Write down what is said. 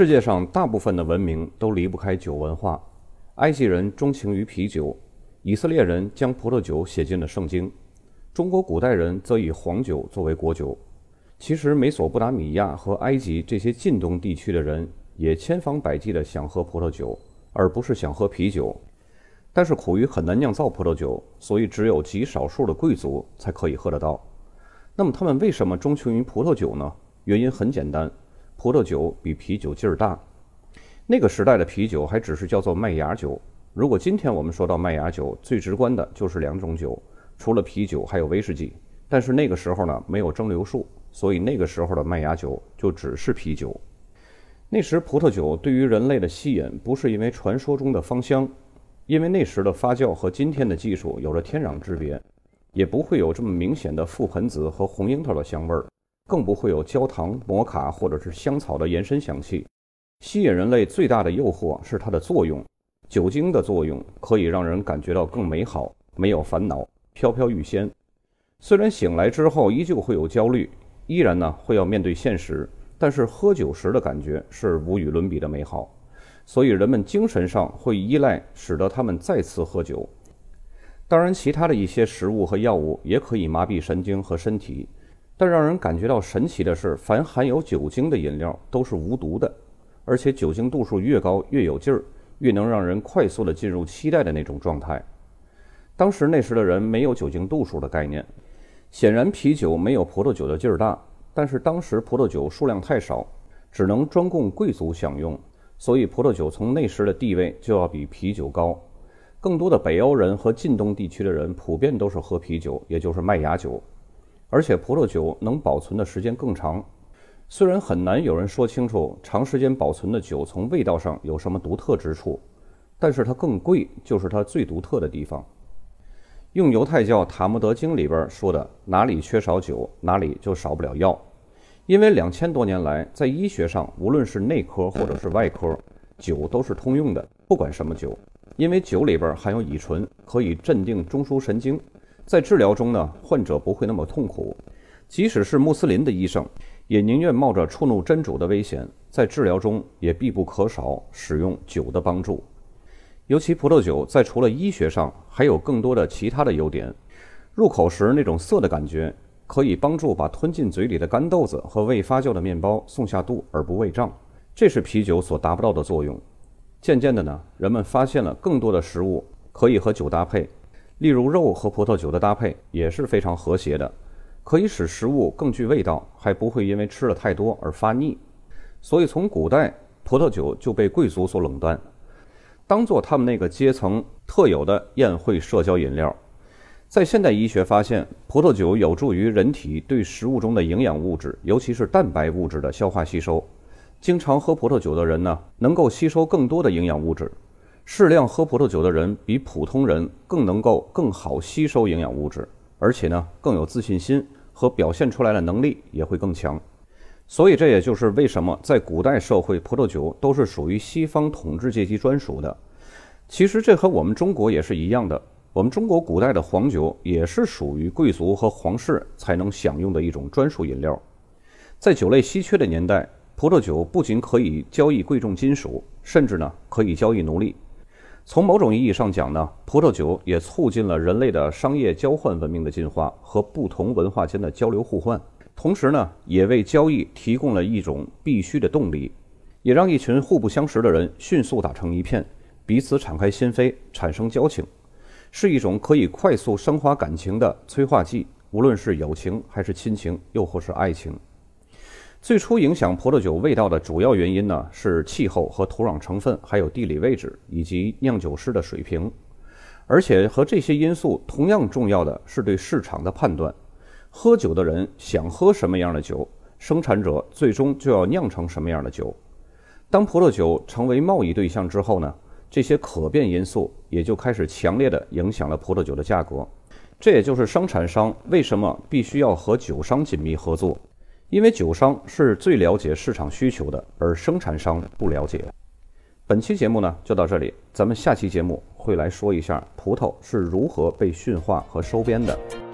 世界上大部分的文明都离不开酒文化。埃及人钟情于啤酒，以色列人将葡萄酒写进了圣经，中国古代人则以黄酒作为国酒。其实，美索不达米亚和埃及这些近东地区的人也千方百计地想喝葡萄酒，而不是想喝啤酒。但是苦于很难酿造葡萄酒，所以只有极少数的贵族才可以喝得到。那么他们为什么钟情于葡萄酒呢？原因很简单。葡萄酒比啤酒劲儿大，那个时代的啤酒还只是叫做麦芽酒。如果今天我们说到麦芽酒，最直观的就是两种酒，除了啤酒还有威士忌。但是那个时候呢，没有蒸馏术，所以那个时候的麦芽酒就只是啤酒。那时葡萄酒对于人类的吸引，不是因为传说中的芳香，因为那时的发酵和今天的技术有着天壤之别，也不会有这么明显的覆盆子和红樱桃的香味儿。更不会有焦糖、摩卡或者是香草的延伸香气。吸引人类最大的诱惑是它的作用，酒精的作用可以让人感觉到更美好，没有烦恼，飘飘欲仙。虽然醒来之后依旧会有焦虑，依然呢会要面对现实，但是喝酒时的感觉是无与伦比的美好。所以人们精神上会依赖，使得他们再次喝酒。当然，其他的一些食物和药物也可以麻痹神经和身体。但让人感觉到神奇的是，凡含有酒精的饮料都是无毒的，而且酒精度数越高越有劲儿，越能让人快速的进入期待的那种状态。当时那时的人没有酒精度数的概念，显然啤酒没有葡萄酒的劲儿大。但是当时葡萄酒数量太少，只能专供贵族享用，所以葡萄酒从那时的地位就要比啤酒高。更多的北欧人和近东地区的人普遍都是喝啤酒，也就是麦芽酒。而且葡萄酒能保存的时间更长，虽然很难有人说清楚长时间保存的酒从味道上有什么独特之处，但是它更贵就是它最独特的地方。用犹太教塔木德经里边说的，哪里缺少酒，哪里就少不了药。因为两千多年来，在医学上，无论是内科或者是外科，酒都是通用的，不管什么酒，因为酒里边含有乙醇，可以镇定中枢神经。在治疗中呢，患者不会那么痛苦。即使是穆斯林的医生，也宁愿冒着触怒真主的危险，在治疗中也必不可少使用酒的帮助。尤其葡萄酒在除了医学上，还有更多的其他的优点。入口时那种涩的感觉，可以帮助把吞进嘴里的干豆子和未发酵的面包送下肚而不胃胀，这是啤酒所达不到的作用。渐渐的呢，人们发现了更多的食物可以和酒搭配。例如，肉和葡萄酒的搭配也是非常和谐的，可以使食物更具味道，还不会因为吃了太多而发腻。所以，从古代，葡萄酒就被贵族所垄断，当做他们那个阶层特有的宴会社交饮料。在现代医学发现，葡萄酒有助于人体对食物中的营养物质，尤其是蛋白物质的消化吸收。经常喝葡萄酒的人呢，能够吸收更多的营养物质。适量喝葡萄酒的人比普通人更能够更好吸收营养物质，而且呢更有自信心和表现出来的能力也会更强。所以这也就是为什么在古代社会，葡萄酒都是属于西方统治阶级专属的。其实这和我们中国也是一样的。我们中国古代的黄酒也是属于贵族和皇室才能享用的一种专属饮料。在酒类稀缺的年代，葡萄酒不仅可以交易贵重金属，甚至呢可以交易奴隶。从某种意义上讲呢，葡萄酒也促进了人类的商业交换文明的进化和不同文化间的交流互换，同时呢，也为交易提供了一种必须的动力，也让一群互不相识的人迅速打成一片，彼此敞开心扉，产生交情，是一种可以快速升华感情的催化剂，无论是友情还是亲情，又或是爱情。最初影响葡萄酒味道的主要原因呢，是气候和土壤成分，还有地理位置以及酿酒师的水平。而且和这些因素同样重要的是对市场的判断。喝酒的人想喝什么样的酒，生产者最终就要酿成什么样的酒。当葡萄酒成为贸易对象之后呢，这些可变因素也就开始强烈的影响了葡萄酒的价格。这也就是生产商为什么必须要和酒商紧密合作。因为酒商是最了解市场需求的，而生产商不了解。本期节目呢就到这里，咱们下期节目会来说一下葡萄是如何被驯化和收编的。